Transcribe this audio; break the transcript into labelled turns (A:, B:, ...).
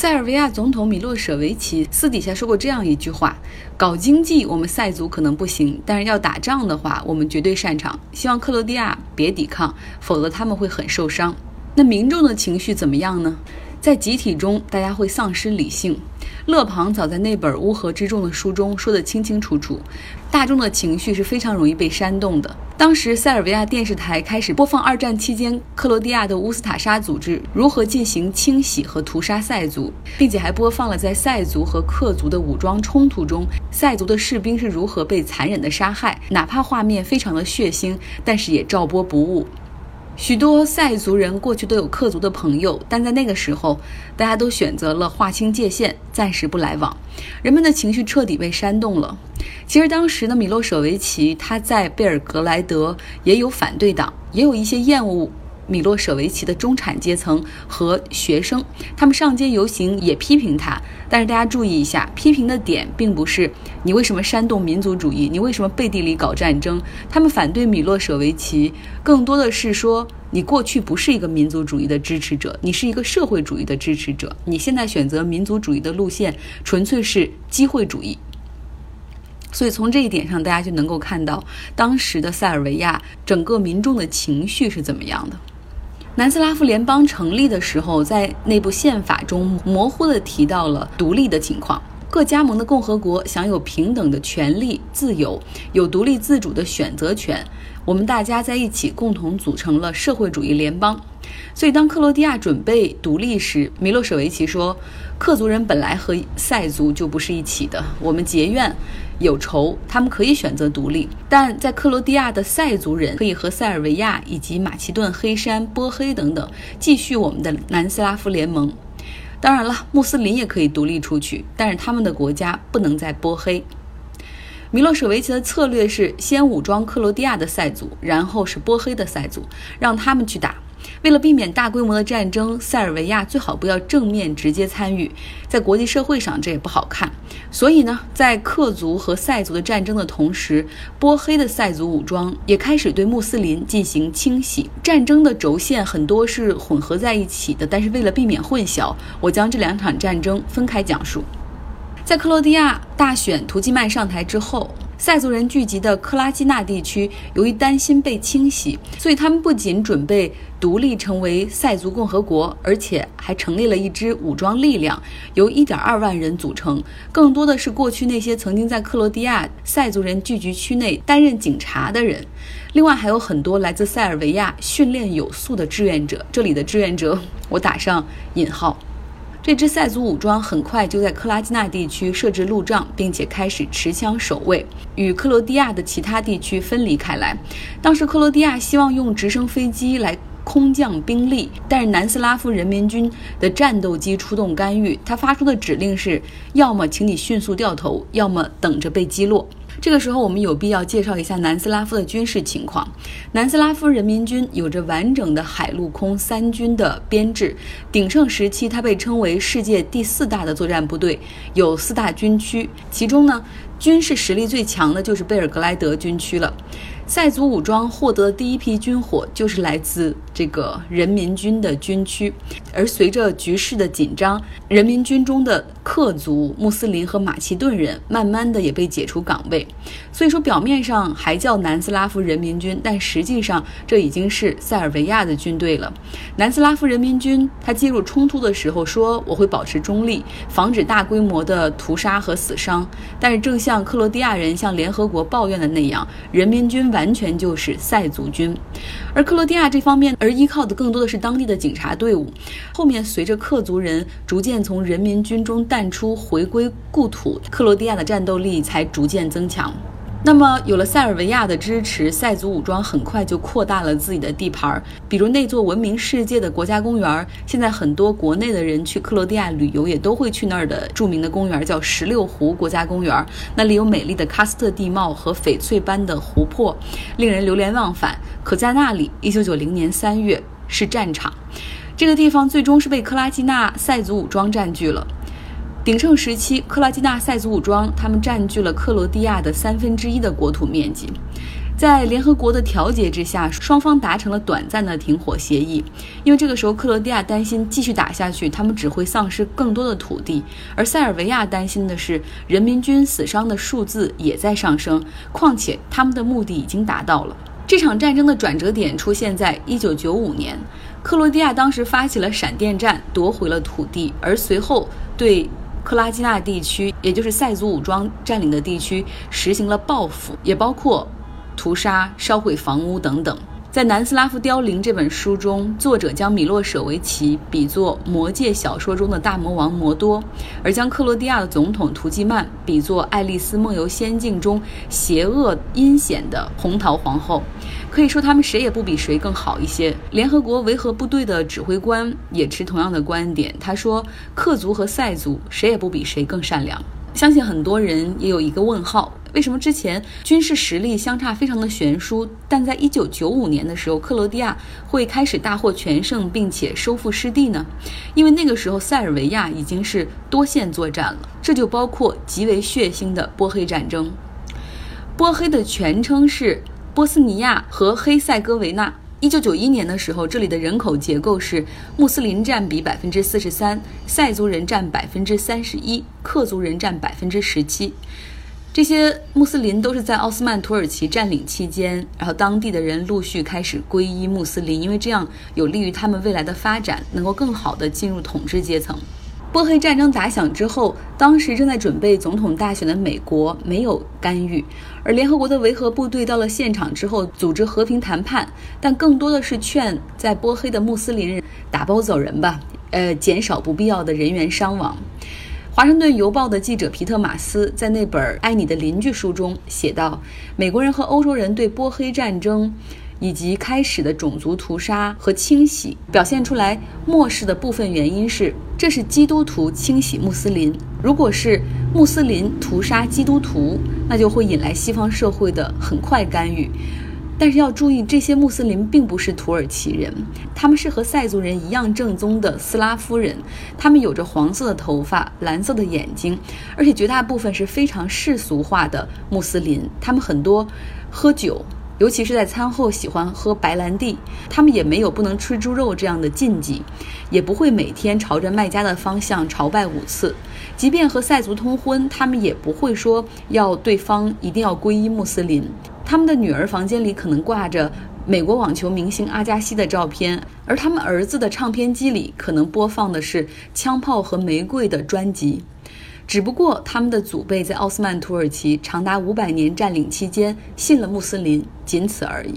A: 塞尔维亚总统米洛舍维奇私底下说过这样一句话：“搞经济，我们塞族可能不行，但是要打仗的话，我们绝对擅长。希望克罗地亚别抵抗，否则他们会很受伤。”那民众的情绪怎么样呢？在集体中，大家会丧失理性。勒庞早在那本《乌合之众》的书中说得清清楚楚，大众的情绪是非常容易被煽动的。当时，塞尔维亚电视台开始播放二战期间克罗地亚的乌斯塔沙组织如何进行清洗和屠杀塞族，并且还播放了在塞族和克族的武装冲突中，塞族的士兵是如何被残忍的杀害。哪怕画面非常的血腥，但是也照播不误。许多塞族人过去都有克族的朋友，但在那个时候，大家都选择了划清界限，暂时不来往。人们的情绪彻底被煽动了。其实当时的米洛舍维奇他在贝尔格莱德也有反对党，也有一些厌恶。米洛舍维奇的中产阶层和学生，他们上街游行也批评他。但是大家注意一下，批评的点并不是你为什么煽动民族主义，你为什么背地里搞战争。他们反对米洛舍维奇，更多的是说你过去不是一个民族主义的支持者，你是一个社会主义的支持者。你现在选择民族主义的路线，纯粹是机会主义。所以从这一点上，大家就能够看到当时的塞尔维亚整个民众的情绪是怎么样的。南斯拉夫联邦成立的时候，在内部宪法中模糊地提到了独立的情况。各加盟的共和国享有平等的权利、自由，有独立自主的选择权。我们大家在一起共同组成了社会主义联邦。所以，当克罗地亚准备独立时，米洛舍维奇说：“克族人本来和塞族就不是一起的，我们结怨。”有仇，他们可以选择独立，但在克罗地亚的塞族人可以和塞尔维亚以及马其顿、黑山、波黑等等继续我们的南斯拉夫联盟。当然了，穆斯林也可以独立出去，但是他们的国家不能在波黑。米洛舍维奇的策略是先武装克罗地亚的塞族，然后是波黑的塞族，让他们去打。为了避免大规模的战争，塞尔维亚最好不要正面直接参与，在国际社会上这也不好看。所以呢，在克族和塞族的战争的同时，波黑的塞族武装也开始对穆斯林进行清洗。战争的轴线很多是混合在一起的，但是为了避免混淆，我将这两场战争分开讲述。在克罗地亚大选图基曼上台之后。塞族人聚集的克拉基纳地区，由于担心被清洗，所以他们不仅准备独立成为塞族共和国，而且还成立了一支武装力量，由1.2万人组成，更多的是过去那些曾经在克罗地亚塞族人聚集区内担任警察的人。另外还有很多来自塞尔维亚训练有素的志愿者，这里的志愿者我打上引号。这支塞族武装很快就在克拉基纳地区设置路障，并且开始持枪守卫，与克罗地亚的其他地区分离开来。当时克罗地亚希望用直升飞机来空降兵力，但是南斯拉夫人民军的战斗机出动干预，他发出的指令是：要么请你迅速掉头，要么等着被击落。这个时候，我们有必要介绍一下南斯拉夫的军事情况。南斯拉夫人民军有着完整的海陆空三军的编制，鼎盛时期，它被称为世界第四大的作战部队，有四大军区，其中呢，军事实力最强的就是贝尔格莱德军区了。塞族武装获得的第一批军火就是来自这个人民军的军区，而随着局势的紧张，人民军中的克族、穆斯林和马其顿人慢慢的也被解除岗位。所以说，表面上还叫南斯拉夫人民军，但实际上这已经是塞尔维亚的军队了。南斯拉夫人民军他介入冲突的时候说：“我会保持中立，防止大规模的屠杀和死伤。”但是，正像克罗地亚人向联合国抱怨的那样，人民军完全就是塞族军，而克罗地亚这方面而而依靠的更多的是当地的警察队伍。后面随着克族人逐渐从人民军中淡出，回归故土，克罗地亚的战斗力才逐渐增强。那么，有了塞尔维亚的支持，塞族武装很快就扩大了自己的地盘。比如那座闻名世界的国家公园，现在很多国内的人去克罗地亚旅游也都会去那儿的著名的公园，叫石榴湖国家公园。那里有美丽的喀斯特地貌和翡翠般的湖泊，令人流连忘返。可在那里，一九九零年三月是战场，这个地方最终是被克拉基纳塞族武装占据了。鼎盛时期，克拉基纳塞族武装他们占据了克罗地亚的三分之一的国土面积。在联合国的调解之下，双方达成了短暂的停火协议。因为这个时候，克罗地亚担心继续打下去，他们只会丧失更多的土地；而塞尔维亚担心的是，人民军死伤的数字也在上升。况且，他们的目的已经达到了。这场战争的转折点出现在1995年，克罗地亚当时发起了闪电战，夺回了土地，而随后对克拉基纳地区，也就是塞族武装占领的地区，实行了报复，也包括。屠杀、烧毁房屋等等。在《南斯拉夫凋零》这本书中，作者将米洛舍维奇比作《魔界》小说中的大魔王摩多，而将克罗地亚的总统图季曼比作《爱丽丝梦游仙境》中邪恶阴险的红桃皇后。可以说，他们谁也不比谁更好一些。联合国维和部队的指挥官也持同样的观点，他说：“克族和塞族谁也不比谁更善良。”相信很多人也有一个问号。为什么之前军事实力相差非常的悬殊，但在一九九五年的时候，克罗地亚会开始大获全胜，并且收复失地呢？因为那个时候塞尔维亚已经是多线作战了，这就包括极为血腥的波黑战争。波黑的全称是波斯尼亚和黑塞哥维那。一九九一年的时候，这里的人口结构是穆斯林占比百分之四十三，塞族人占百分之三十一，克族人占百分之十七。这些穆斯林都是在奥斯曼土耳其占领期间，然后当地的人陆续开始皈依穆斯林，因为这样有利于他们未来的发展，能够更好的进入统治阶层。波黑战争打响之后，当时正在准备总统大选的美国没有干预，而联合国的维和部队到了现场之后，组织和平谈判，但更多的是劝在波黑的穆斯林人打包走人吧，呃，减少不必要的人员伤亡。华盛顿邮报的记者皮特马斯在那本《爱你的邻居》书中写道：“美国人和欧洲人对波黑战争以及开始的种族屠杀和清洗表现出来漠视的部分原因是，这是基督徒清洗穆斯林。如果是穆斯林屠杀基督徒，那就会引来西方社会的很快干预。”但是要注意，这些穆斯林并不是土耳其人，他们是和塞族人一样正宗的斯拉夫人，他们有着黄色的头发、蓝色的眼睛，而且绝大部分是非常世俗化的穆斯林。他们很多喝酒，尤其是在餐后喜欢喝白兰地。他们也没有不能吃猪肉这样的禁忌，也不会每天朝着麦加的方向朝拜五次。即便和塞族通婚，他们也不会说要对方一定要皈依穆斯林。他们的女儿房间里可能挂着美国网球明星阿加西的照片，而他们儿子的唱片机里可能播放的是《枪炮和玫瑰》的专辑。只不过他们的祖辈在奥斯曼土耳其长达五百年占领期间信了穆斯林，仅此而已。